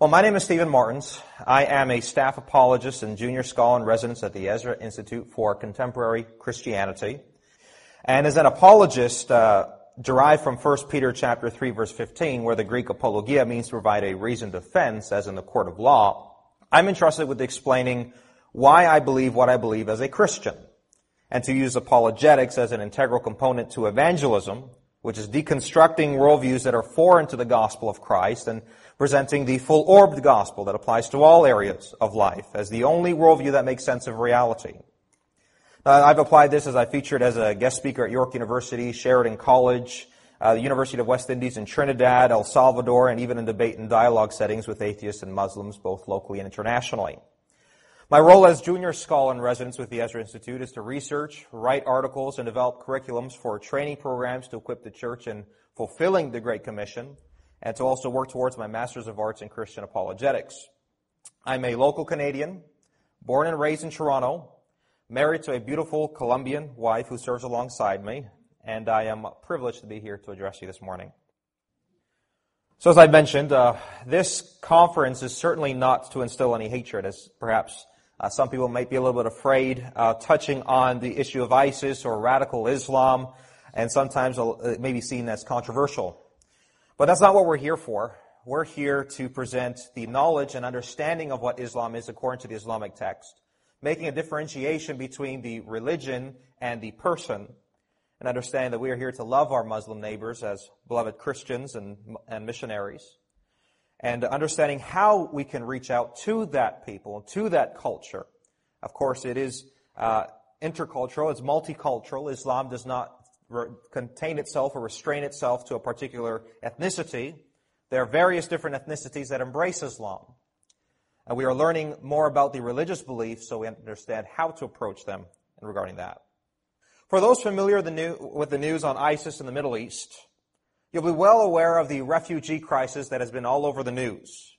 Well, my name is Stephen Martins. I am a staff apologist and junior scholar in residence at the Ezra Institute for Contemporary Christianity. And as an apologist, uh, derived from 1 Peter chapter 3 verse 15, where the Greek apologia means to provide a reasoned defense, as in the court of law, I'm entrusted with explaining why I believe what I believe as a Christian, and to use apologetics as an integral component to evangelism, which is deconstructing worldviews that are foreign to the gospel of Christ and presenting the full orbed gospel that applies to all areas of life as the only worldview that makes sense of reality. Uh, I've applied this as I featured as a guest speaker at York University, Sheridan College, uh, the University of West Indies in Trinidad, El Salvador, and even in debate and dialogue settings with atheists and Muslims, both locally and internationally. My role as junior scholar in residence with the Ezra Institute is to research, write articles, and develop curriculums for training programs to equip the church in fulfilling the Great Commission, and to also work towards my Master's of Arts in Christian Apologetics. I'm a local Canadian, born and raised in Toronto, married to a beautiful Colombian wife who serves alongside me, and I am privileged to be here to address you this morning. So as I mentioned, uh, this conference is certainly not to instill any hatred, as perhaps uh, some people might be a little bit afraid, uh, touching on the issue of ISIS or radical Islam, and sometimes it may be seen as controversial. But that's not what we're here for. We're here to present the knowledge and understanding of what Islam is according to the Islamic text, making a differentiation between the religion and the person, and understanding that we are here to love our Muslim neighbors as beloved Christians and, and missionaries, and understanding how we can reach out to that people, to that culture. Of course, it is uh, intercultural, it's multicultural. Islam does not contain itself or restrain itself to a particular ethnicity. There are various different ethnicities that embrace Islam. And we are learning more about the religious beliefs so we understand how to approach them regarding that. For those familiar with the news on ISIS in the Middle East, you'll be well aware of the refugee crisis that has been all over the news.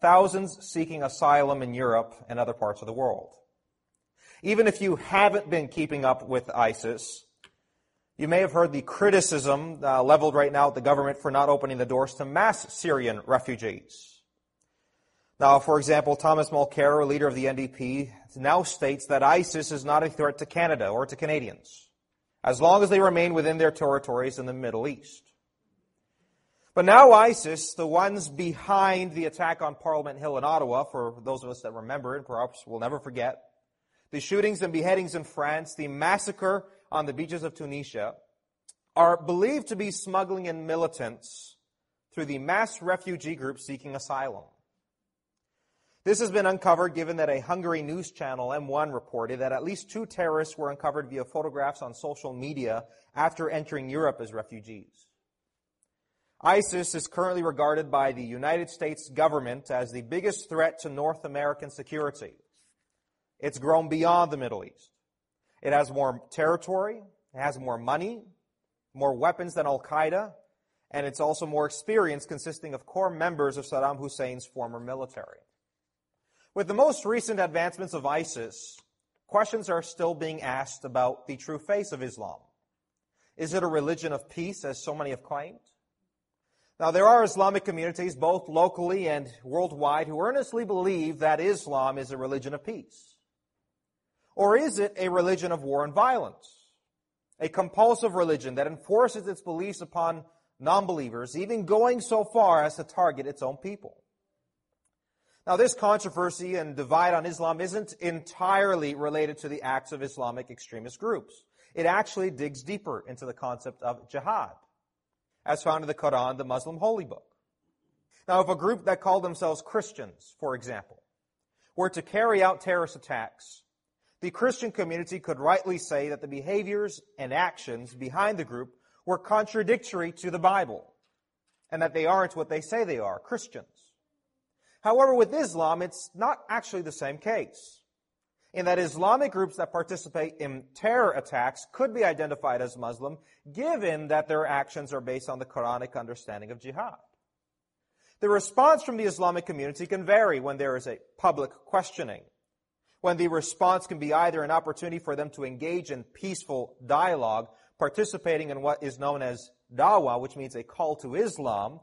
Thousands seeking asylum in Europe and other parts of the world. Even if you haven't been keeping up with ISIS, you may have heard the criticism uh, leveled right now at the government for not opening the doors to mass Syrian refugees. Now, for example, Thomas Mulcair, leader of the NDP, now states that ISIS is not a threat to Canada or to Canadians, as long as they remain within their territories in the Middle East. But now ISIS, the ones behind the attack on Parliament Hill in Ottawa, for those of us that remember it, perhaps we'll never forget, the shootings and beheadings in France, the massacre on the beaches of Tunisia are believed to be smuggling in militants through the mass refugee group seeking asylum. This has been uncovered given that a Hungary news channel, M1, reported that at least two terrorists were uncovered via photographs on social media after entering Europe as refugees. ISIS is currently regarded by the United States government as the biggest threat to North American security. It's grown beyond the Middle East. It has more territory, it has more money, more weapons than Al Qaeda, and it's also more experienced, consisting of core members of Saddam Hussein's former military. With the most recent advancements of ISIS, questions are still being asked about the true face of Islam. Is it a religion of peace, as so many have claimed? Now, there are Islamic communities, both locally and worldwide, who earnestly believe that Islam is a religion of peace. Or is it a religion of war and violence? A compulsive religion that enforces its beliefs upon non-believers, even going so far as to target its own people. Now, this controversy and divide on Islam isn't entirely related to the acts of Islamic extremist groups. It actually digs deeper into the concept of jihad, as found in the Quran, the Muslim holy book. Now, if a group that called themselves Christians, for example, were to carry out terrorist attacks the Christian community could rightly say that the behaviors and actions behind the group were contradictory to the Bible, and that they aren't what they say they are, Christians. However, with Islam, it's not actually the same case. In that Islamic groups that participate in terror attacks could be identified as Muslim, given that their actions are based on the Quranic understanding of jihad. The response from the Islamic community can vary when there is a public questioning when the response can be either an opportunity for them to engage in peaceful dialogue, participating in what is known as dawah, which means a call to Islam,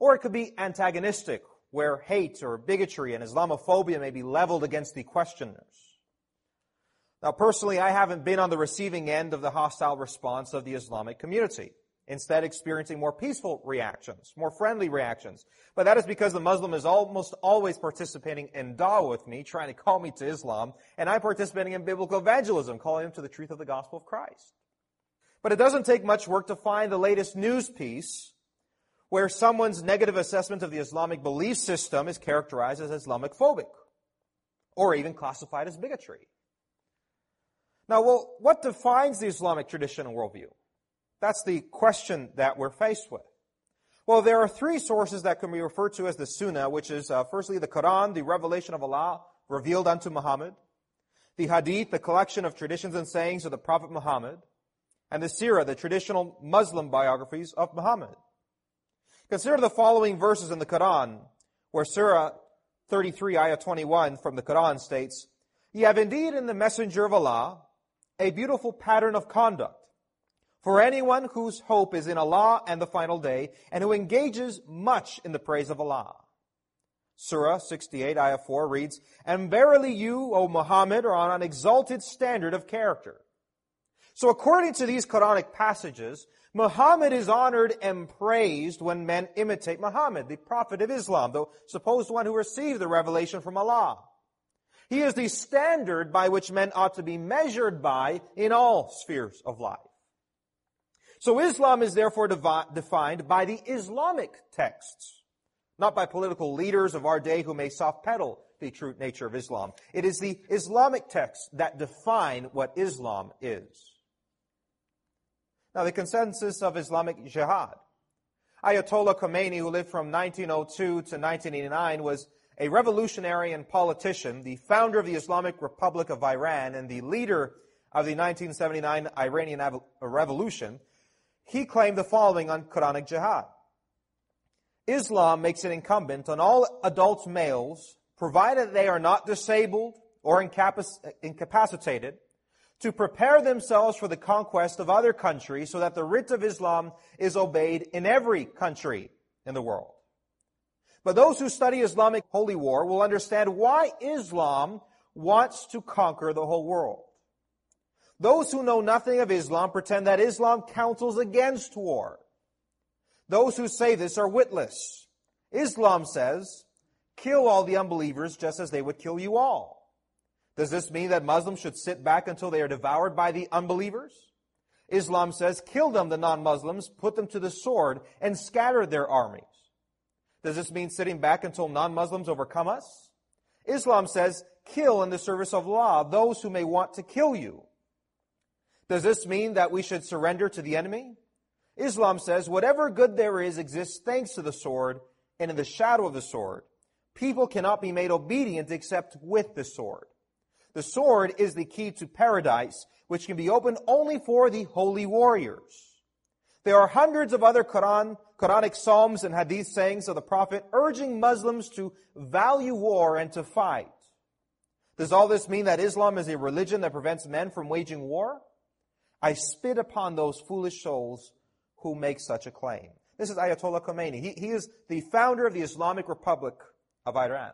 or it could be antagonistic, where hate or bigotry and Islamophobia may be leveled against the questioners. Now, personally, I haven't been on the receiving end of the hostile response of the Islamic community instead experiencing more peaceful reactions, more friendly reactions. But that is because the Muslim is almost always participating in da'wah with me, trying to call me to Islam, and I'm participating in biblical evangelism, calling them to the truth of the gospel of Christ. But it doesn't take much work to find the latest news piece where someone's negative assessment of the Islamic belief system is characterized as Islamic phobic, or even classified as bigotry. Now, well, what defines the Islamic tradition and worldview? That's the question that we're faced with. Well, there are three sources that can be referred to as the Sunnah, which is uh, firstly the Quran, the revelation of Allah revealed unto Muhammad, the Hadith, the collection of traditions and sayings of the Prophet Muhammad, and the Sirah, the traditional Muslim biographies of Muhammad. Consider the following verses in the Quran, where Surah 33, ayah 21 from the Quran states, Ye have indeed in the messenger of Allah a beautiful pattern of conduct for anyone whose hope is in Allah and the final day, and who engages much in the praise of Allah. Surah 68, ayah 4 reads, And verily you, O Muhammad, are on an exalted standard of character. So according to these Quranic passages, Muhammad is honored and praised when men imitate Muhammad, the prophet of Islam, the supposed one who received the revelation from Allah. He is the standard by which men ought to be measured by in all spheres of life. So Islam is therefore defined by the Islamic texts, not by political leaders of our day who may soft pedal the true nature of Islam. It is the Islamic texts that define what Islam is. Now, the consensus of Islamic jihad. Ayatollah Khomeini, who lived from 1902 to 1989, was a revolutionary and politician, the founder of the Islamic Republic of Iran, and the leader of the 1979 Iranian Revolution, he claimed the following on Quranic jihad. Islam makes it incumbent on all adult males, provided they are not disabled or incapacitated, to prepare themselves for the conquest of other countries so that the writ of Islam is obeyed in every country in the world. But those who study Islamic holy war will understand why Islam wants to conquer the whole world. Those who know nothing of Islam pretend that Islam counsels against war. Those who say this are witless. Islam says, kill all the unbelievers just as they would kill you all. Does this mean that Muslims should sit back until they are devoured by the unbelievers? Islam says, kill them, the non-Muslims, put them to the sword, and scatter their armies. Does this mean sitting back until non-Muslims overcome us? Islam says, kill in the service of Allah those who may want to kill you. Does this mean that we should surrender to the enemy? Islam says whatever good there is exists thanks to the sword, and in the shadow of the sword. People cannot be made obedient except with the sword. The sword is the key to paradise, which can be opened only for the holy warriors. There are hundreds of other Quran, Quranic psalms and hadith sayings of the Prophet urging Muslims to value war and to fight. Does all this mean that Islam is a religion that prevents men from waging war? I spit upon those foolish souls who make such a claim. This is Ayatollah Khomeini. He, he is the founder of the Islamic Republic of Iran.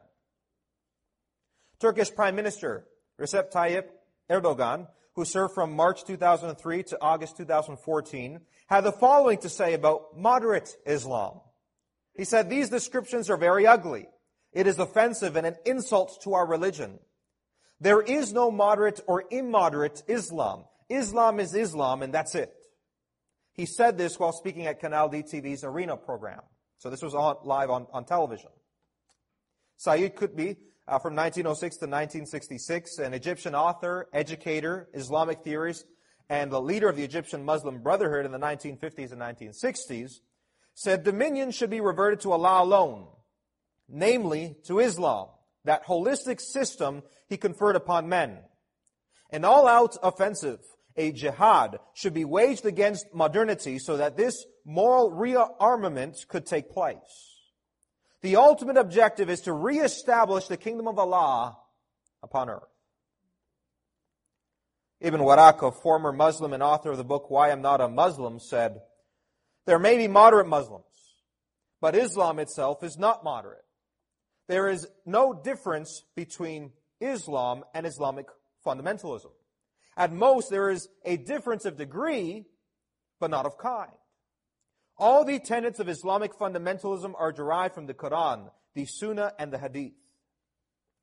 Turkish Prime Minister Recep Tayyip Erdogan, who served from March 2003 to August 2014, had the following to say about moderate Islam. He said, These descriptions are very ugly. It is offensive and an insult to our religion. There is no moderate or immoderate Islam. Islam is Islam and that's it. He said this while speaking at Kanal D TV's Arena program. So this was on, live on, on television. Sayyid Qutb, uh, from 1906 to 1966, an Egyptian author, educator, Islamic theorist, and the leader of the Egyptian Muslim Brotherhood in the 1950s and 1960s, said dominion should be reverted to Allah alone, namely to Islam, that holistic system he conferred upon men. An all-out offensive a jihad should be waged against modernity so that this moral rearmament could take place. The ultimate objective is to reestablish the kingdom of Allah upon earth. Ibn Warraq, a former Muslim and author of the book Why I'm Not a Muslim, said, There may be moderate Muslims, but Islam itself is not moderate. there is no difference between Islam and Islamic fundamentalism. At most, there is a difference of degree, but not of kind. All the tenets of Islamic fundamentalism are derived from the Quran, the Sunnah, and the Hadith.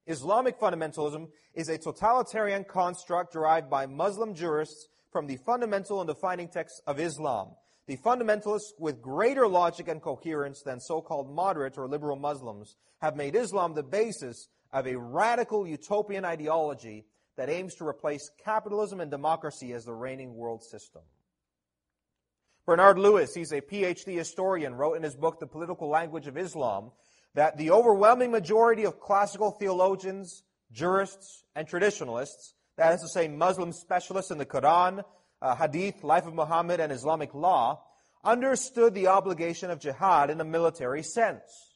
Islamic fundamentalism is a totalitarian construct derived by Muslim jurists from the fundamental and defining texts of Islam. The fundamentalists, with greater logic and coherence than so-called moderate or liberal Muslims, have made Islam the basis of a radical utopian ideology that aims to replace capitalism and democracy as the reigning world system. Bernard Lewis, he's a PhD historian, wrote in his book, The Political Language of Islam, that the overwhelming majority of classical theologians, jurists, and traditionalists, that is to say, Muslim specialists in the Quran, uh, Hadith, life of Muhammad, and Islamic law, understood the obligation of jihad in a military sense.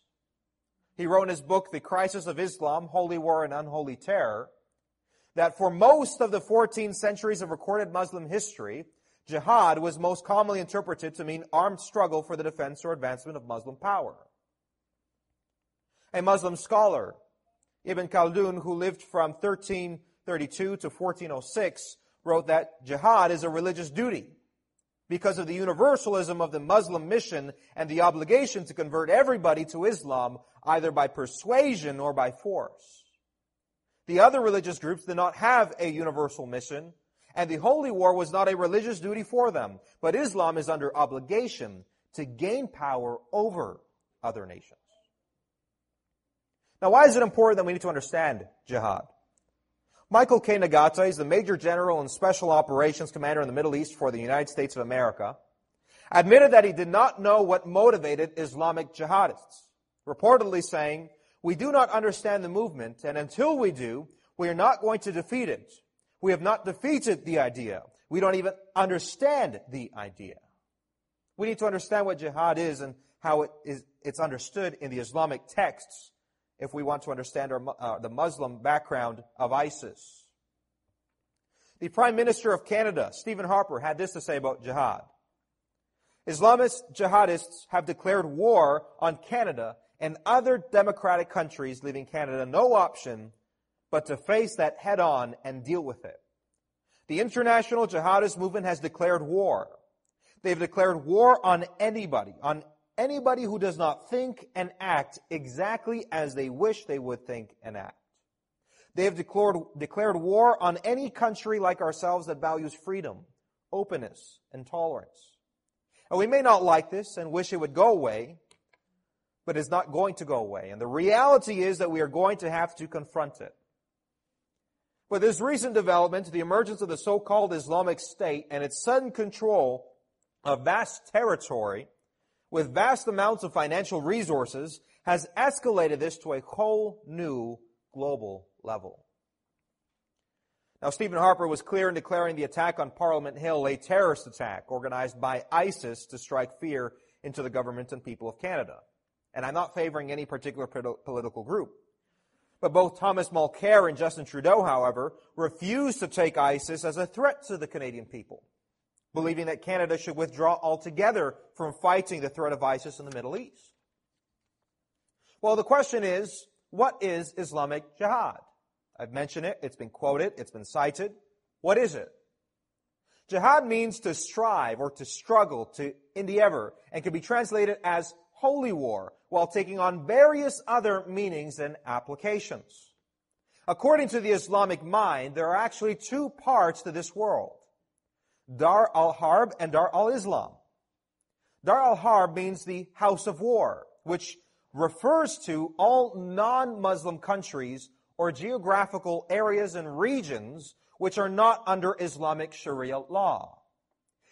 He wrote in his book, The Crisis of Islam, Holy War and Unholy Terror, that for most of the 14 centuries of recorded Muslim history, jihad was most commonly interpreted to mean armed struggle for the defense or advancement of Muslim power a Muslim scholar, Ibn Khaldun, who lived from 1332 to 1406, wrote that jihad is a religious duty because of the universalism of the Muslim mission and the obligation to convert everybody to Islam either by persuasion or by force. The other religious groups did not have a universal mission, and the holy war was not a religious duty for them, but Islam is under obligation to gain power over other nations. Now, why is it important that we need to understand jihad? Michael K. Nagata is the Major General and Special Operations Commander in the Middle East for the United States of America, admitted that he did not know what motivated Islamic jihadists, reportedly saying, we do not understand the movement, and until we do, we are not going to defeat it. We have not defeated the idea. We don't even understand the idea. We need to understand what jihad is and how it is, it's understood in the Islamic texts if we want to understand our, uh, the Muslim background of ISIS. The Prime Minister of Canada, Stephen Harper, had this to say about jihad. Islamist jihadists have declared war on Canada and other democratic countries, leaving Canada no option but to face that head on and deal with it. The international jihadist movement has declared war. They've declared war on anybody, on anybody who does not think and act exactly as they wish they would think and act. They have declared, declared war on any country like ourselves that values freedom, openness, and tolerance. And we may not like this and wish it would go away, but it's not going to go away. And the reality is that we are going to have to confront it. With this recent development, the emergence of the so-called Islamic State and its sudden control of vast territory with vast amounts of financial resources has escalated this to a whole new global level. Now, Stephen Harper was clear in declaring the attack on Parliament Hill a terrorist attack organized by ISIS to strike fear into the government and people of Canada. And I'm not favoring any particular political group. But both Thomas Mulcair and Justin Trudeau, however, refused to take ISIS as a threat to the Canadian people believing that Canada should withdraw altogether from fighting the threat of ISIS in the Middle East. Well, the question is, what is Islamic Jihad? I've mentioned it, it's been quoted, it's been cited. What is it? Jihad means to strive or to struggle, to endeavor, and can be translated as holy war, while taking on various other meanings and applications. According to the Islamic mind, there are actually two parts to this world. Dar al-Harb and Dar al-Islam. Dar al-Harb means the house of war, which refers to all non-Muslim countries or geographical areas and regions which are not under Islamic Sharia law.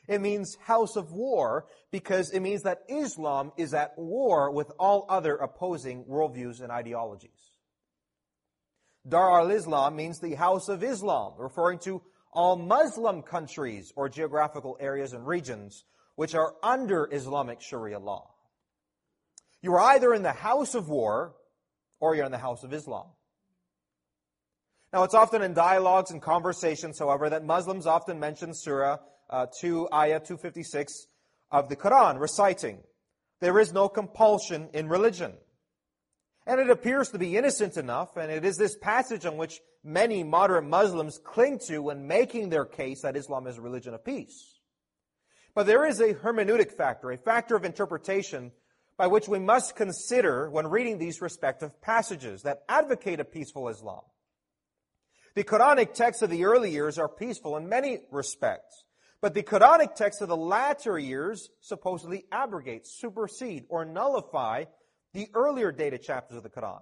It means house of war because it means that Islam is at war with all other opposing worldviews and ideologies. Dar al-Islam means the house of Islam, referring to all Muslim countries or geographical areas and regions which are under Islamic Sharia law. You are either in the house of war or you're in the house of Islam. Now, it's often in dialogues and conversations, however, that Muslims often mention Surah uh, 2, Ayah 256 of the Quran, reciting, There is no compulsion in religion. And it appears to be innocent enough, and it is this passage on which many moderate Muslims cling to when making their case that Islam is a religion of peace. But there is a hermeneutic factor, a factor of interpretation by which we must consider when reading these respective passages that advocate a peaceful Islam. The Quranic texts of the early years are peaceful in many respects, but the Quranic texts of the latter years supposedly abrogate, supersede, or nullify the earlier dated chapters of the Quran.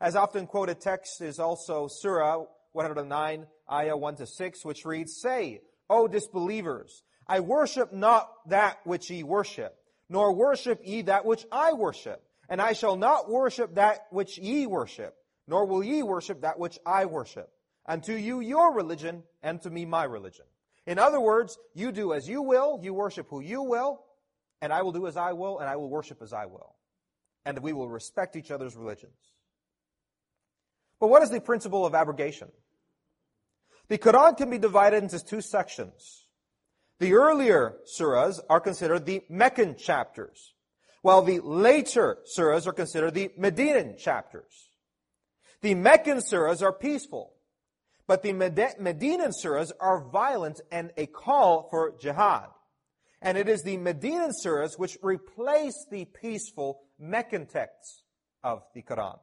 As often quoted text is also Surah 109, Ayah 1 to 6, which reads, Say, O disbelievers, I worship not that which ye worship, nor worship ye that which I worship. And I shall not worship that which ye worship, nor will ye worship that which I worship. Unto you your religion, and to me my religion. In other words, you do as you will, you worship who you will, and I will do as I will, and I will worship as I will. And we will respect each other's religions. But what is the principle of abrogation? The Quran can be divided into two sections. The earlier surahs are considered the Meccan chapters, while the later surahs are considered the Medinan chapters. The Meccan surahs are peaceful, but the Medinan surahs are violent and a call for jihad. And it is the Medinan surahs which replace the peaceful Meccan texts of the Quran.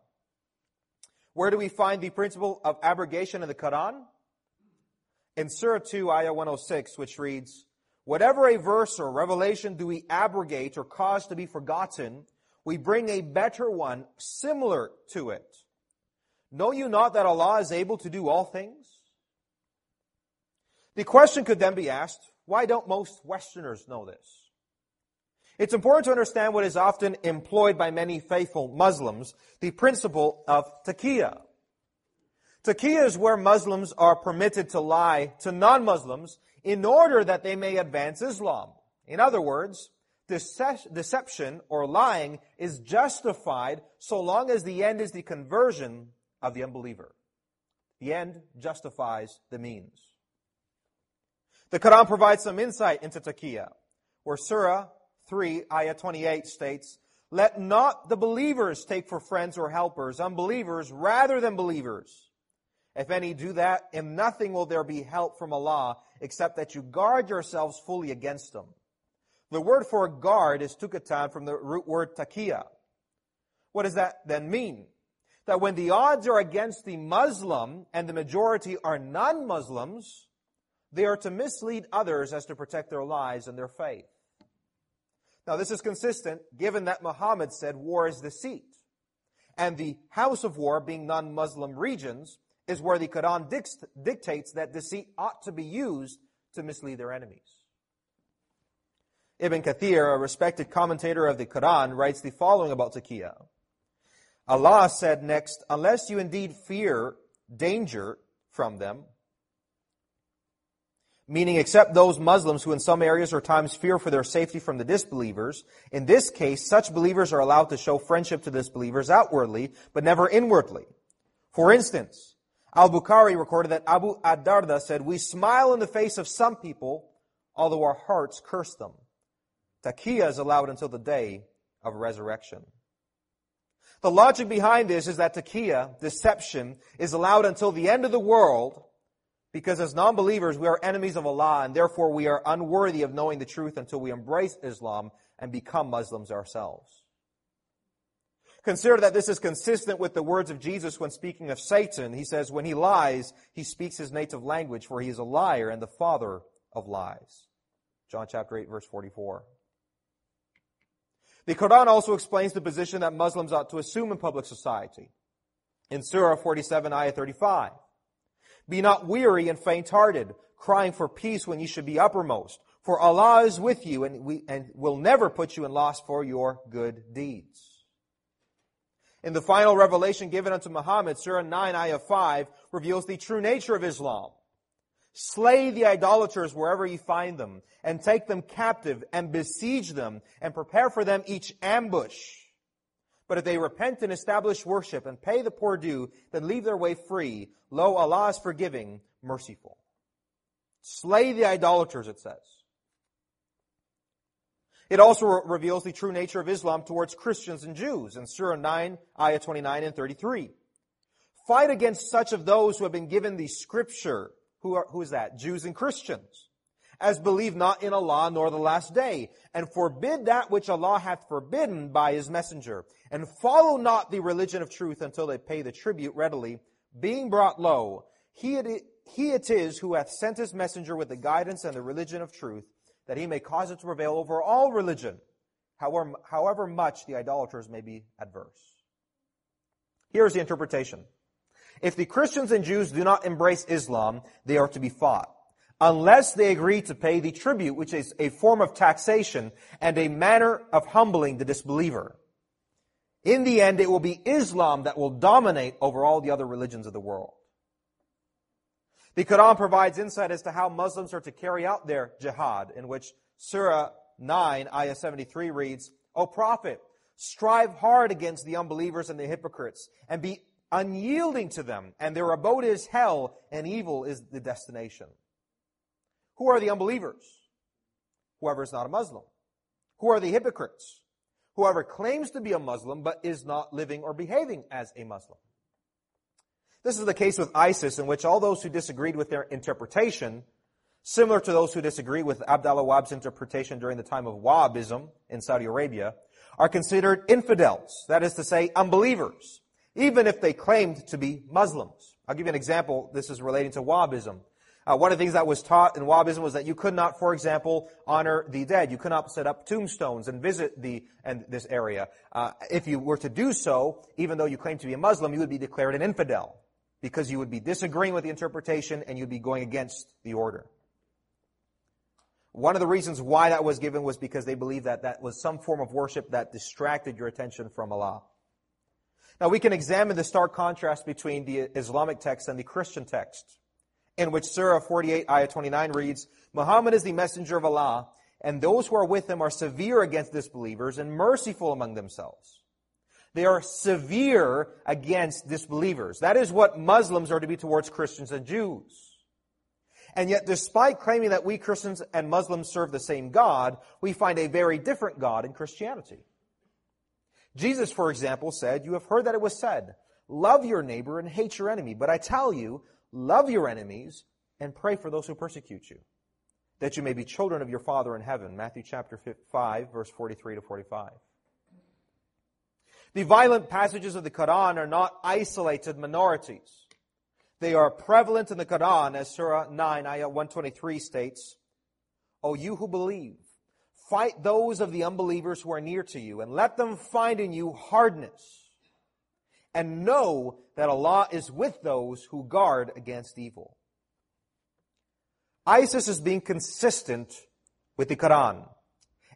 Where do we find the principle of abrogation in the Quran? in Surah 2, Ayah 106, which reads, Whatever a verse or revelation do we abrogate or cause to be forgotten, we bring a better one similar to it. Know you not that Allah is able to do all things? The question could then be asked, why don't most Westerners know this? It's important to understand what is often employed by many faithful Muslims, the principle of taqiyya. Taqiyya is where Muslims are permitted to lie to non-Muslims in order that they may advance Islam. In other words, deception or lying is justified so long as the end is the conversion of the unbeliever. The end justifies the means. The Quran provides some insight into taqiyya, where Surah 3, Ayah 28 states, Let not the believers take for friends or helpers unbelievers rather than believers if any do that, in nothing will there be help from Allah except that you guard yourselves fully against them. The word for guard is tukatan from the root word taqiyya. What does that then mean? That when the odds are against the Muslim and the majority are non-Muslims, they are to mislead others as to protect their lives and their faith. Now this is consistent given that Muhammad said war is deceit. And the house of war being non-Muslim regions is where the Quran dictates that deceit ought to be used to mislead their enemies. Ibn Kathir, a respected commentator of the Quran, writes the following about taqiyya. Allah said next, unless you indeed fear danger from them, meaning except those Muslims who in some areas or times fear for their safety from the disbelievers. In this case, such believers are allowed to show friendship to disbelievers outwardly, but never inwardly. For instance, Al-Bukhari recorded that Abu ad-Darda said, We smile in the face of some people, although our hearts curse them. Taqiyya is allowed until the day of resurrection. The logic behind this is that taqiyya, deception, is allowed until the end of the world because as non-believers we are enemies of Allah and therefore we are unworthy of knowing the truth until we embrace Islam and become Muslims ourselves. Consider that this is consistent with the words of Jesus when speaking of Satan. He says, when he lies, he speaks his native language, for he is a liar and the father of lies. John chapter 8 verse 44. The Quran also explains the position that Muslims ought to assume in public society. In Surah 47, ayah 35. Be not weary and faint-hearted, crying for peace when ye should be uppermost. For Allah is with you and, we, and will never put you in loss for your good deeds. In the final revelation given unto Muhammad, Surah 9, Ayah 5, reveals the true nature of Islam. Slay the idolaters wherever you find them, and take them captive, and besiege them, and prepare for them each ambush. But if they repent and establish worship, and pay the poor due, then leave their way free. Lo, Allah is forgiving, merciful. Slay the idolaters, it says. It also re- reveals the true nature of Islam towards Christians and Jews in Surah 9, Ayah 29 and 33. Fight against such of those who have been given the scripture. Who, are, who is that? Jews and Christians. As believe not in Allah nor the last day, and forbid that which Allah hath forbidden by His messenger, and follow not the religion of truth until they pay the tribute readily, being brought low. He it, he it is who hath sent His messenger with the guidance and the religion of truth, that He may cause it to prevail over all religion, however, however much the idolaters may be adverse. Here's the interpretation. If the Christians and Jews do not embrace Islam, they are to be fought. Unless they agree to pay the tribute, which is a form of taxation and a manner of humbling the disbeliever. In the end, it will be Islam that will dominate over all the other religions of the world. The Quran provides insight as to how Muslims are to carry out their jihad, in which Surah 9, Ayah 73 reads, O Prophet, strive hard against the unbelievers and the hypocrites, and be unyielding to them, and their abode is hell, and evil is the destination. Who are the unbelievers? Whoever is not a Muslim. Who are the hypocrites? Whoever claims to be a Muslim but is not living or behaving as a Muslim. This is the case with ISIS, in which all those who disagreed with their interpretation, similar to those who disagree with Abdullah Wahb's interpretation during the time of Wahhabism in Saudi Arabia, are considered infidels, that is to say, unbelievers, even if they claimed to be Muslims. I'll give you an example. This is relating to Wahhabism. Uh, one of the things that was taught in Wahhabism was that you could not, for example, honor the dead. You could not set up tombstones and visit the and this area. Uh, if you were to do so, even though you claim to be a Muslim, you would be declared an infidel because you would be disagreeing with the interpretation and you'd be going against the order. One of the reasons why that was given was because they believed that that was some form of worship that distracted your attention from Allah. Now we can examine the stark contrast between the Islamic text and the Christian text, in which Surah 48, Ayah 29 reads, Muhammad is the messenger of Allah, and those who are with him are severe against disbelievers and merciful among themselves. They are severe against disbelievers. That is what Muslims are to be towards Christians and Jews. And yet, despite claiming that we Christians and Muslims serve the same God, we find a very different God in Christianity. Jesus, for example, said, You have heard that it was said, Love your neighbor and hate your enemy. But I tell you, love your enemies and pray for those who persecute you, that you may be children of your Father in heaven. Matthew chapter 5, verse 43 to 45. The violent passages of the Quran are not isolated minorities. They are prevalent in the Quran, as Surah 9, Ayah 123 states, O you who believe, Fight those of the unbelievers who are near to you, and let them find in you hardness. And know that Allah is with those who guard against evil. ISIS is being consistent with the Quran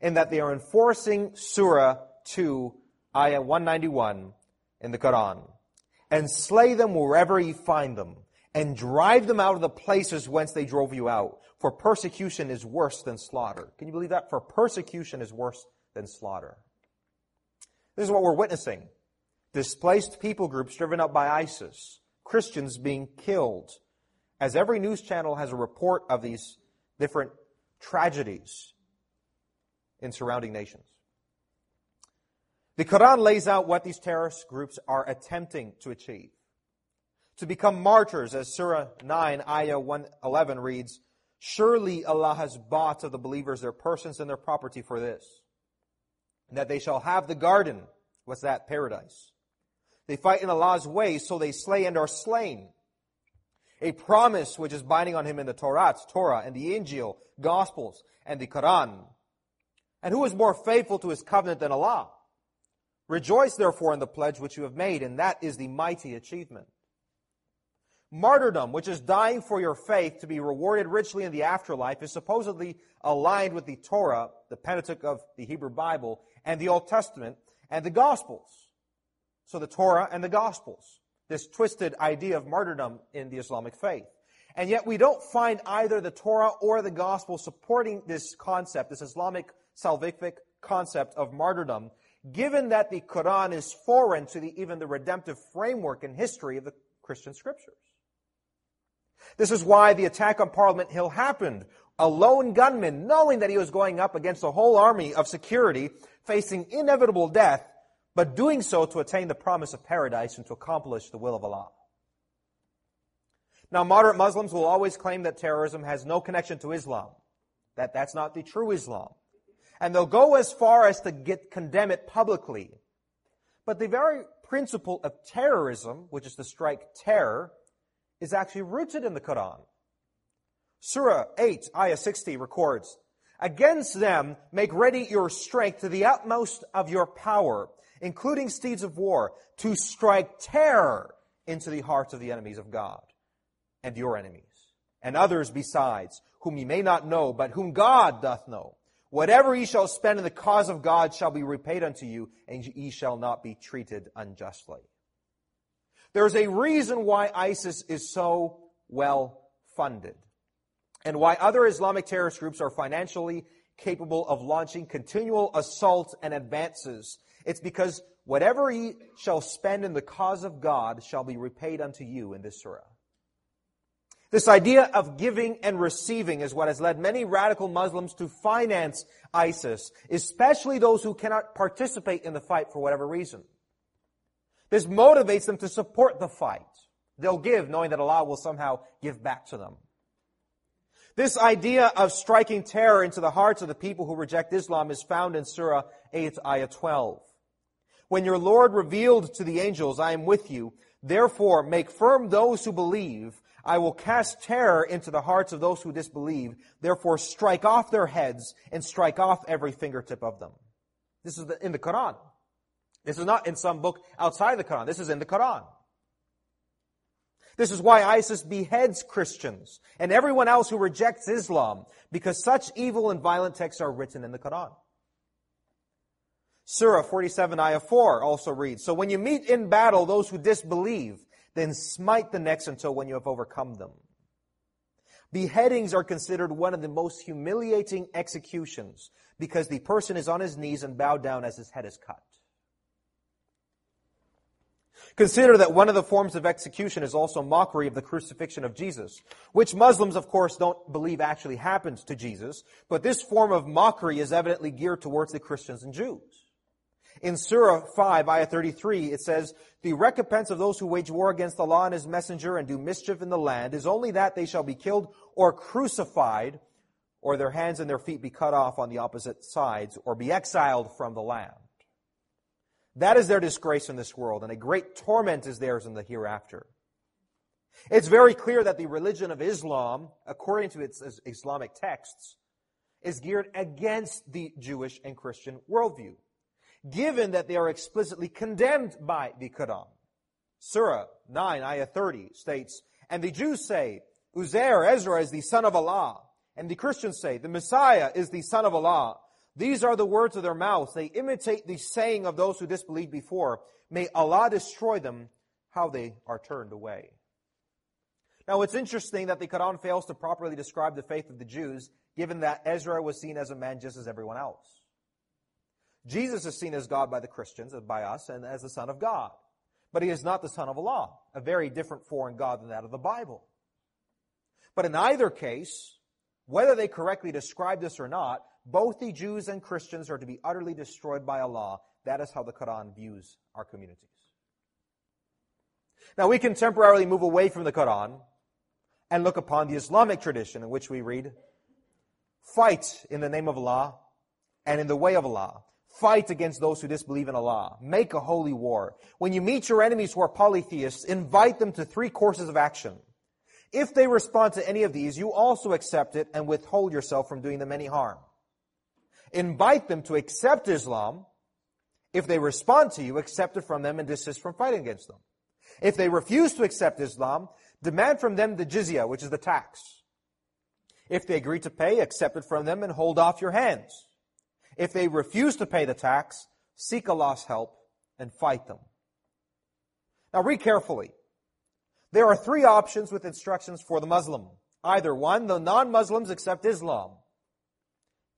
in that they are enforcing Surah 2, Ayah 191 in the Quran. And slay them wherever you find them, and drive them out of the places whence they drove you out for persecution is worse than slaughter. Can you believe that? For persecution is worse than slaughter. This is what we're witnessing. Displaced people groups driven up by ISIS. Christians being killed. As every news channel has a report of these different tragedies in surrounding nations. The Quran lays out what these terrorist groups are attempting to achieve. To become martyrs, as Surah 9, Ayah 111 reads, Surely Allah has bought of the believers their persons and their property for this. And that they shall have the garden. What's that? Paradise. They fight in Allah's way, so they slay and are slain. A promise which is binding on him in the Torah, Torah, and the Injil, Gospels, and the Quran. And who is more faithful to his covenant than Allah? Rejoice therefore in the pledge which you have made, and that is the mighty achievement. Martyrdom, which is dying for your faith to be rewarded richly in the afterlife, is supposedly aligned with the Torah, the Pentateuch of the Hebrew Bible, and the Old Testament, and the Gospels. So the Torah and the Gospels. This twisted idea of martyrdom in the Islamic faith. And yet we don't find either the Torah or the Gospel supporting this concept, this Islamic salvific concept of martyrdom, given that the Quran is foreign to the, even the redemptive framework and history of the Christian scriptures. This is why the attack on Parliament Hill happened. A lone gunman, knowing that he was going up against a whole army of security, facing inevitable death, but doing so to attain the promise of paradise and to accomplish the will of Allah. Now, moderate Muslims will always claim that terrorism has no connection to Islam, that that's not the true Islam. And they'll go as far as to get, condemn it publicly. But the very principle of terrorism, which is to strike terror, is actually rooted in the Quran. Surah 8, Ayah 60 records, Against them make ready your strength to the utmost of your power, including steeds of war, to strike terror into the hearts of the enemies of God and your enemies, and others besides, whom ye may not know, but whom God doth know. Whatever ye shall spend in the cause of God shall be repaid unto you, and ye shall not be treated unjustly. There's a reason why ISIS is so well funded, and why other Islamic terrorist groups are financially capable of launching continual assaults and advances. It's because whatever ye shall spend in the cause of God shall be repaid unto you in this surah. This idea of giving and receiving is what has led many radical Muslims to finance ISIS, especially those who cannot participate in the fight for whatever reason. This motivates them to support the fight. They'll give knowing that Allah will somehow give back to them. This idea of striking terror into the hearts of the people who reject Islam is found in Surah 8, Ayah 12. When your Lord revealed to the angels, I am with you, therefore make firm those who believe I will cast terror into the hearts of those who disbelieve. Therefore, strike off their heads and strike off every fingertip of them. This is in the Quran. This is not in some book outside the Quran. This is in the Quran. This is why ISIS beheads Christians and everyone else who rejects Islam, because such evil and violent texts are written in the Quran. Surah 47 ayah 4 also reads, So when you meet in battle those who disbelieve, then smite the necks until when you have overcome them. Beheadings are considered one of the most humiliating executions because the person is on his knees and bowed down as his head is cut. Consider that one of the forms of execution is also mockery of the crucifixion of Jesus, which Muslims, of course, don't believe actually happened to Jesus, but this form of mockery is evidently geared towards the Christians and Jews. In Surah 5, ayah 33, it says, The recompense of those who wage war against Allah and His messenger and do mischief in the land is only that they shall be killed or crucified, or their hands and their feet be cut off on the opposite sides, or be exiled from the land. That is their disgrace in this world, and a great torment is theirs in the hereafter. It's very clear that the religion of Islam, according to its Islamic texts, is geared against the Jewish and Christian worldview given that they are explicitly condemned by the Quran. Surah 9, ayah 30 states, And the Jews say, Uzair, Ezra is the son of Allah. And the Christians say, the Messiah is the son of Allah. These are the words of their mouths. They imitate the saying of those who disbelieved before. May Allah destroy them, how they are turned away. Now it's interesting that the Quran fails to properly describe the faith of the Jews, given that Ezra was seen as a man just as everyone else. Jesus is seen as God by the Christians, and by us, and as the Son of God. But he is not the Son of Allah, a very different foreign God than that of the Bible. But in either case, whether they correctly describe this or not, both the Jews and Christians are to be utterly destroyed by Allah. That is how the Quran views our communities. Now we can temporarily move away from the Quran and look upon the Islamic tradition in which we read, fight in the name of Allah and in the way of Allah. Fight against those who disbelieve in Allah. Make a holy war. When you meet your enemies who are polytheists, invite them to three courses of action. If they respond to any of these, you also accept it and withhold yourself from doing them any harm. Invite them to accept Islam. If they respond to you, accept it from them and desist from fighting against them. If they refuse to accept Islam, demand from them the jizya, which is the tax. If they agree to pay, accept it from them and hold off your hands. If they refuse to pay the tax, seek Allah's help and fight them. Now read carefully. There are three options with instructions for the Muslim. Either one, the non-Muslims accept Islam.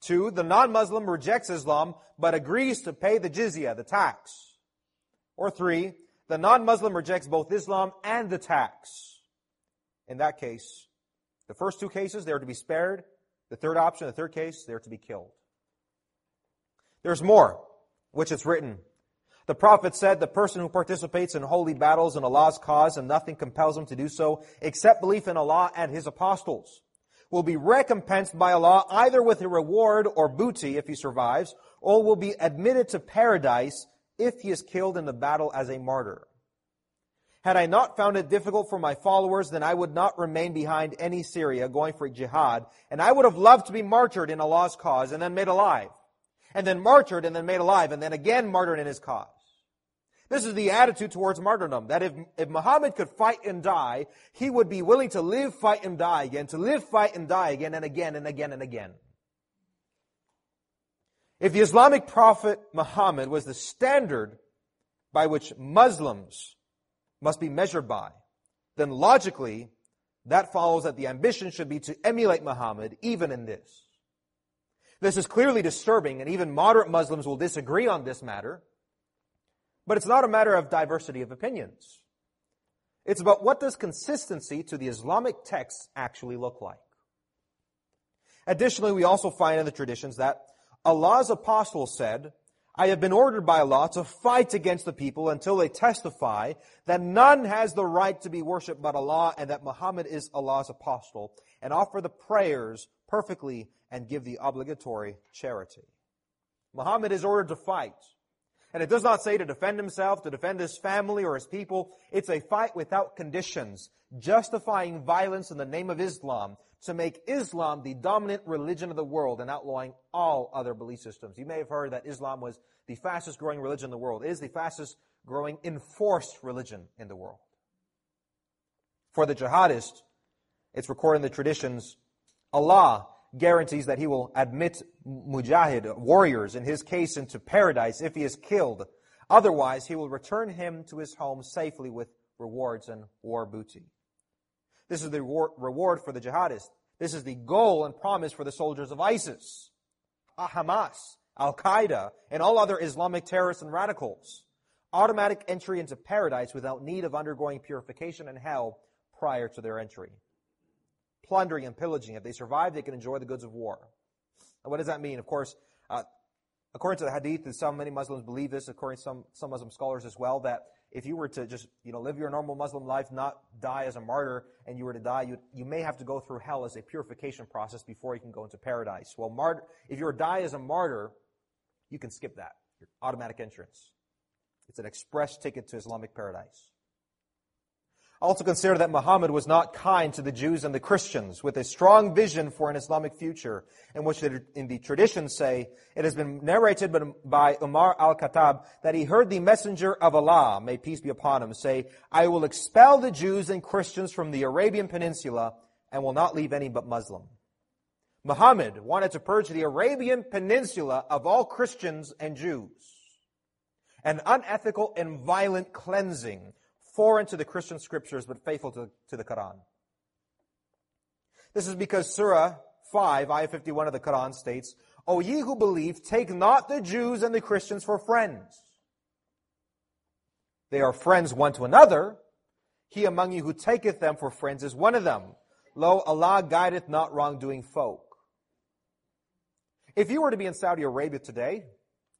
Two, the non-Muslim rejects Islam but agrees to pay the jizya, the tax. Or three, the non-Muslim rejects both Islam and the tax. in that case, the first two cases, they are to be spared. The third option, the third case, they are to be killed. There's more, which is written. The prophet said, the person who participates in holy battles in Allah's cause and nothing compels him to do so except belief in Allah and His apostles will be recompensed by Allah either with a reward or booty if he survives, or will be admitted to paradise if he is killed in the battle as a martyr. Had I not found it difficult for my followers, then I would not remain behind any sariya going for jihad, and I would have loved to be martyred in Allah's cause and then made alive, and then martyred and then made alive, and then again martyred in his cause. This is the attitude towards martyrdom, that if, if Muhammad could fight and die, he would be willing to live, fight, and die again, to live, fight, and die again, and again, and again, and again. If the Islamic prophet Muhammad was the standard by which Muslims must be measured by, then logically, that follows that the ambition should be to emulate Muhammad even in this. This is clearly disturbing, and even moderate Muslims will disagree on this matter. But it's not a matter of diversity of opinions. It's about what does consistency to the Islamic texts actually look like. Additionally, we also find in the traditions that Allah's apostle said, I have been ordered by Allah to fight against the people until they testify that none has the right to be worshipped but Allah and that Muhammad is Allah's apostle and offer the prayers perfectly and give the obligatory charity. Muhammad is ordered to fight. And it does not say to defend himself, to defend his family or his people. It's a fight without conditions, justifying violence in the name of Islam to make Islam the dominant religion of the world and outlawing all other belief systems. You may have heard that Islam was the fastest growing religion in the world. It is the fastest growing enforced religion in the world. For the jihadist, it's recorded in the traditions, Allah guarantees that he will admit mujahid, warriors, in his case, into paradise if he is killed. Otherwise, he will return him to his home safely with rewards and war booty. This is the reward for the jihadist. This is the goal and promise for the soldiers of ISIS, ah, Hamas, Al Qaeda, and all other Islamic terrorists and radicals. Automatic entry into paradise without need of undergoing purification in hell prior to their entry plundering and pillaging. If they survive, they can enjoy the goods of war. What does that mean? Of course, uh, according to the Hadith, and some many Muslims believe this, according to some some Muslim scholars as well, that if you were to just you know live your normal Muslim life, not die as a martyr, and you were to die, you you may have to go through hell as a purification process before you can go into paradise. Well, martyr, if you were to die as a martyr, you can skip that. Your automatic entrance. It's an express ticket to Islamic paradise. Also consider that Muhammad was not kind to the Jews and the Christians with a strong vision for an Islamic future in which in the traditions say it has been narrated by Umar al-Khattab that he heard the messenger of Allah, may peace be upon him, say, I will expel the Jews and Christians from the Arabian Peninsula and will not leave any but Muslim. Muhammad wanted to purge the Arabian Peninsula of all Christians and Jews. An unethical and violent cleansing foreign to the Christian scriptures but faithful to, to the Quran. This is because Surah 5, Ayah 51 of the Quran states, O ye who believe, take not the Jews and the Christians for friends. They are friends one to another. He among you who taketh them for friends is one of them. Lo, Allah guideth not wrongdoing folk. If you were to be in Saudi Arabia today,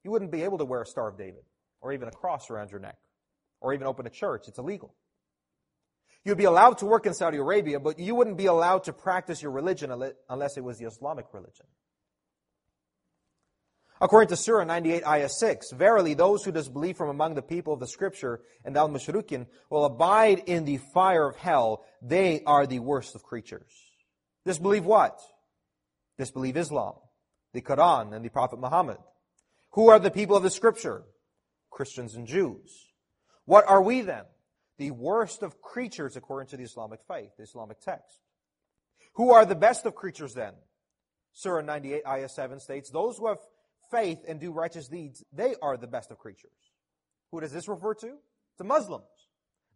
you wouldn't be able to wear a Star of David or even a cross around your neck or even open a church. It's illegal. You'd be allowed to work in Saudi Arabia, but you wouldn't be allowed to practice your religion unless it was the Islamic religion. According to Surah 98, Ayah 6, Verily, those who disbelieve from among the people of the scripture and al-Mushrikin will abide in the fire of hell. They are the worst of creatures. Disbelieve what? Disbelieve Islam, the Quran, and the Prophet Muhammad. Who are the people of the scripture? Christians and Jews. What are we then? The worst of creatures according to the Islamic faith, the Islamic text. Who are the best of creatures then? Surah 98, ayah 7 states, Those who have faith and do righteous deeds, they are the best of creatures. Who does this refer to? To Muslims.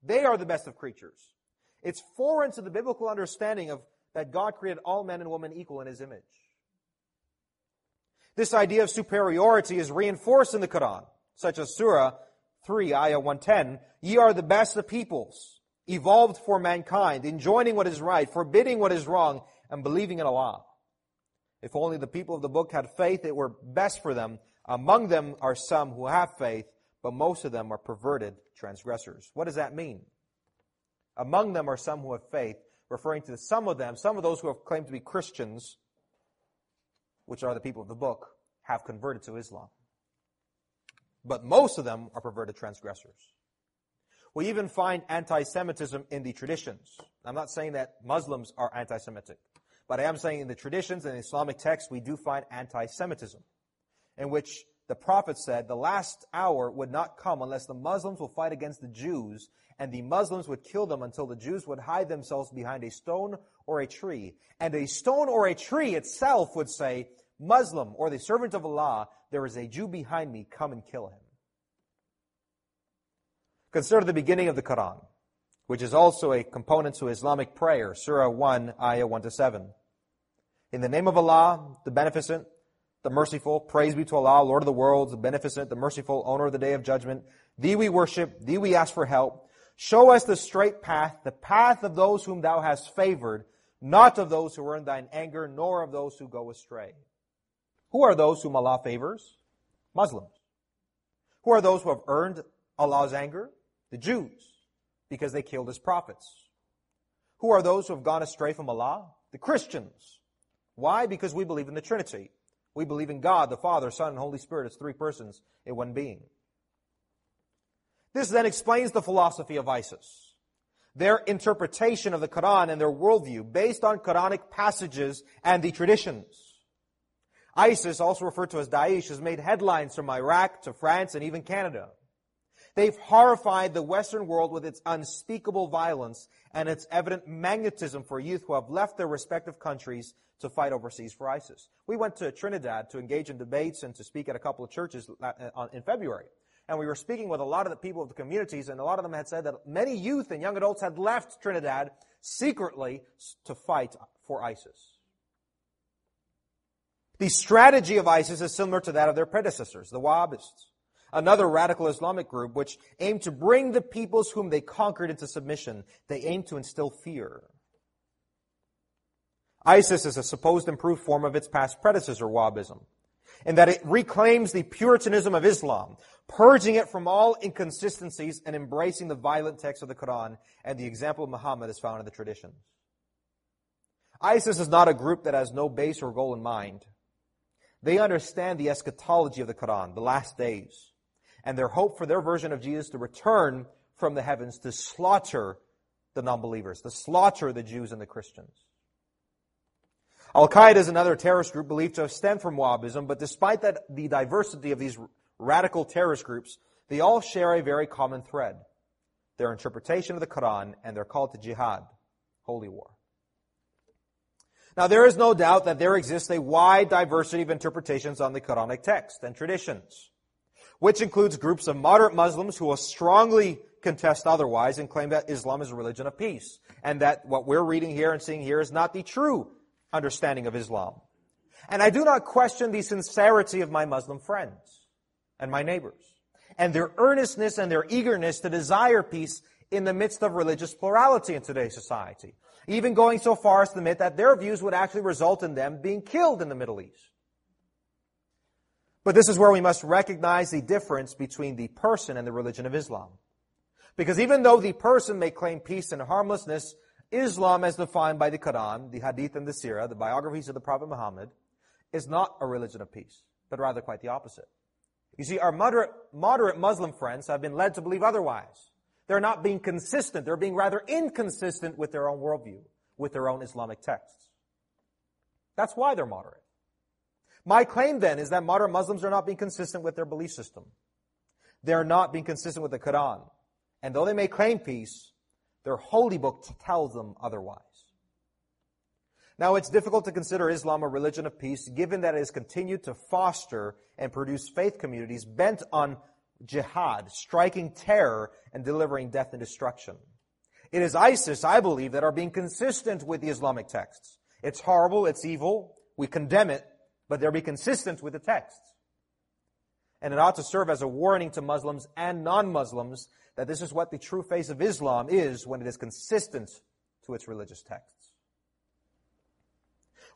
They are the best of creatures. It's foreign to the biblical understanding of that God created all men and women equal in His image. This idea of superiority is reinforced in the Quran, such as Surah 3, ayah 110, ye are the best of peoples. evolved for mankind, enjoining what is right, forbidding what is wrong, and believing in Allah. If only the people of the book had faith, it were best for them. Among them are some who have faith, but most of them are perverted transgressors. What does that mean? Among them are some who have faith, referring to some of them, some of those who have claimed to be Christians, which are the people of the book, have converted to Islam. But most of them are perverted transgressors. We even find anti-Semitism in the traditions. I'm not saying that Muslims are anti-Semitic, but I am saying in the traditions and Islamic texts we do find anti-Semitism, in which the Prophet said the last hour would not come unless the Muslims will fight against the Jews and the Muslims would kill them until the Jews would hide themselves behind a stone or a tree. And a stone or a tree itself would say, Muslim or the servant of Allah, there is a Jew behind me, come and kill him. Consider the beginning of the Quran, which is also a component to Islamic prayer, Surah 1, Ayah 1 to 7. In the name of Allah, the Beneficent, the Merciful, praise be to Allah, Lord of the worlds, the Beneficent, the Merciful, Owner of the Day of Judgment. Thee we worship, Thee we ask for help. Show us the straight path, the path of those whom thou hast favored, not of those who are in thine anger, nor of those who go astray. Who are those whom Allah favors? Muslims. Who are those who have earned Allah's anger? The Jews, because they killed his prophets. Who are those who have gone astray from Allah? The Christians. Why? Because we believe in the Trinity. We believe in God, the Father, Son, and Holy Spirit as three persons in one being. This then explains the philosophy of ISIS. Their interpretation of the Quran and their worldview based on Quranic passages and the traditions. ISIS, also referred to as Daesh, has made headlines from Iraq to France and even Canada. They've horrified the Western world with its unspeakable violence and its evident magnetism for youth who have left their respective countries to fight overseas for ISIS. We went to Trinidad to engage in debates and to speak at a couple of churches uh, in February and we were speaking with a lot of the people of the communities, and a lot of them had said that many youth and young adults had left Trinidad secretly to fight for ISIS. The strategy of ISIS is similar to that of their predecessors, the Wahhabists, another radical Islamic group which aimed to bring the peoples whom they conquered into submission. They aimed to instill fear. ISIS is a supposed improved form of its past predecessor, Wahhabism in that it reclaims the Puritanism of Islam, purging it from all inconsistencies and embracing the violent text of the Quran and the example of Muhammad as found in the traditions. ISIS is not a group that has no base or goal in mind. They understand the eschatology of the Quran, the last days, and their hope for their version of Jesus to return from the heavens to slaughter the non-believers, to slaughter the Jews and the Christians. Al Qaeda is another terrorist group believed to have stemmed from Wahhabism, but despite that, the diversity of these radical terrorist groups, they all share a very common thread their interpretation of the Quran and their call to jihad, holy war. Now, there is no doubt that there exists a wide diversity of interpretations on the Quranic text and traditions, which includes groups of moderate Muslims who will strongly contest otherwise and claim that Islam is a religion of peace, and that what we're reading here and seeing here is not the true understanding of Islam. And I do not question the sincerity of my Muslim friends and my neighbors and their earnestness and their eagerness to desire peace in the midst of religious plurality in today's society. Even going so far as to admit that their views would actually result in them being killed in the Middle East. But this is where we must recognize the difference between the person and the religion of Islam. Because even though the person may claim peace and harmlessness, Islam, as defined by the Quran, the Hadith, and the Sirah, the biographies of the Prophet Muhammad, is not a religion of peace, but rather quite the opposite. You see, our moderate, moderate Muslim friends have been led to believe otherwise. They're not being consistent. They're being rather inconsistent with their own worldview, with their own Islamic texts. That's why they're moderate. My claim then is that modern Muslims are not being consistent with their belief system. They're not being consistent with the Quran. And though they may claim peace, their holy book tells them otherwise. Now, it's difficult to consider Islam a religion of peace given that it has continued to foster and produce faith communities bent on jihad, striking terror, and delivering death and destruction. It is ISIS, I believe, that are being consistent with the Islamic texts. It's horrible, it's evil, we condemn it, but they'll be consistent with the texts. And it ought to serve as a warning to Muslims and non-Muslims that this is what the true face of Islam is when it is consistent to its religious texts.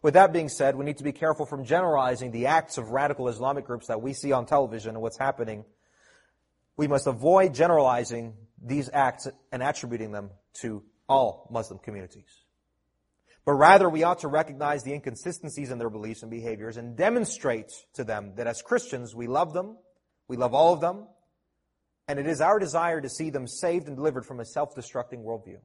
With that being said, we need to be careful from generalizing the acts of radical Islamic groups that we see on television and what's happening. We must avoid generalizing these acts and attributing them to all Muslim communities. But rather, we ought to recognize the inconsistencies in their beliefs and behaviors and demonstrate to them that as Christians, we love them, we love all of them, and it is our desire to see them saved and delivered from a self-destructing worldview.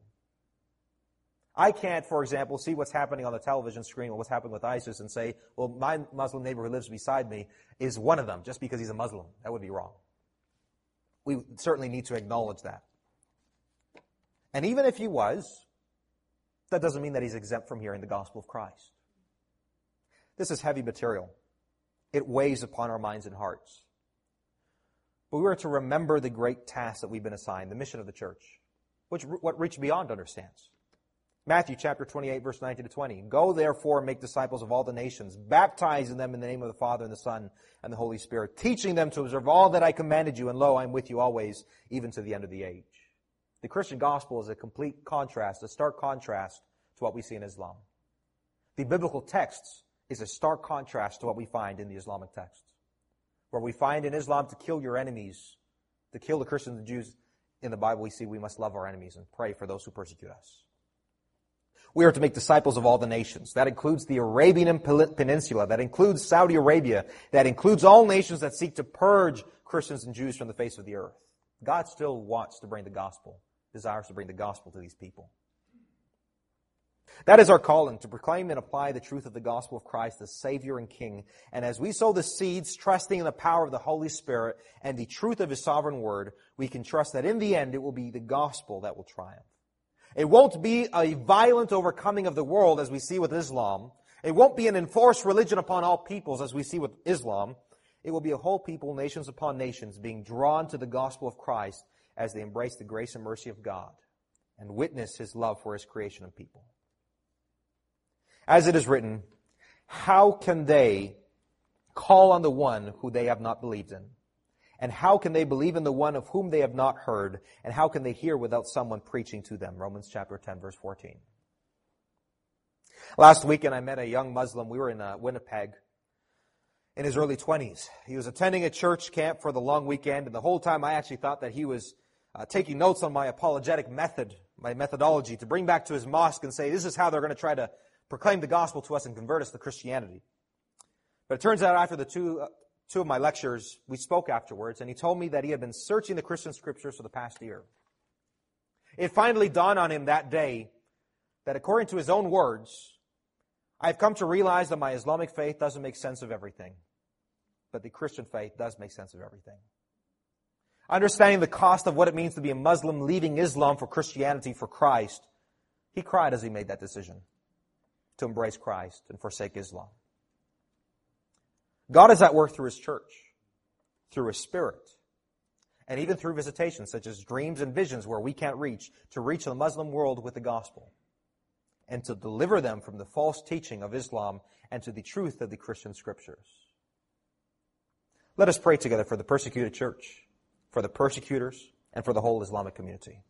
I can't, for example, see what's happening on the television screen or what's happening with ISIS and say, well, my Muslim neighbor who lives beside me is one of them just because he's a Muslim. That would be wrong. We certainly need to acknowledge that. And even if he was, that doesn't mean that he's exempt from hearing the gospel of Christ. This is heavy material. It weighs upon our minds and hearts. But we are to remember the great task that we've been assigned, the mission of the church, which what reach beyond understands. Matthew chapter 28 verse 19 to 20. Go therefore and make disciples of all the nations, baptizing them in the name of the Father and the Son and the Holy Spirit, teaching them to observe all that I commanded you, and lo, I am with you always, even to the end of the age. The Christian gospel is a complete contrast, a stark contrast to what we see in Islam. The biblical texts is a stark contrast to what we find in the Islamic texts. Where we find in Islam to kill your enemies, to kill the Christians and Jews, in the Bible we see we must love our enemies and pray for those who persecute us. We are to make disciples of all the nations. That includes the Arabian Peninsula. That includes Saudi Arabia. That includes all nations that seek to purge Christians and Jews from the face of the earth. God still wants to bring the gospel desires to bring the gospel to these people. That is our calling, to proclaim and apply the truth of the gospel of Christ as Savior and King. And as we sow the seeds, trusting in the power of the Holy Spirit and the truth of His sovereign word, we can trust that in the end it will be the gospel that will triumph. It won't be a violent overcoming of the world as we see with Islam. It won't be an enforced religion upon all peoples as we see with Islam. It will be a whole people, nations upon nations, being drawn to the gospel of Christ as they embrace the grace and mercy of God and witness his love for his creation and people. As it is written, how can they call on the one who they have not believed in? And how can they believe in the one of whom they have not heard? And how can they hear without someone preaching to them? Romans chapter 10 verse 14. Last weekend I met a young Muslim. We were in uh, Winnipeg in his early 20s. He was attending a church camp for the long weekend and the whole time I actually thought that he was uh, taking notes on my apologetic method, my methodology, to bring back to his mosque and say, this is how they're going to try to proclaim the gospel to us and convert us to Christianity. But it turns out after the two, uh, two of my lectures, we spoke afterwards, and he told me that he had been searching the Christian scriptures for the past year. It finally dawned on him that day that according to his own words, I've come to realize that my Islamic faith doesn't make sense of everything, but the Christian faith does make sense of everything. Understanding the cost of what it means to be a Muslim leaving Islam for Christianity for Christ, he cried as he made that decision to embrace Christ and forsake Islam. God is at work through His church, through His Spirit, and even through visitations such as dreams and visions where we can't reach, to reach the Muslim world with the gospel and to deliver them from the false teaching of Islam and to the truth of the Christian scriptures. Let us pray together for the persecuted church for the persecutors, and for the whole Islamic community.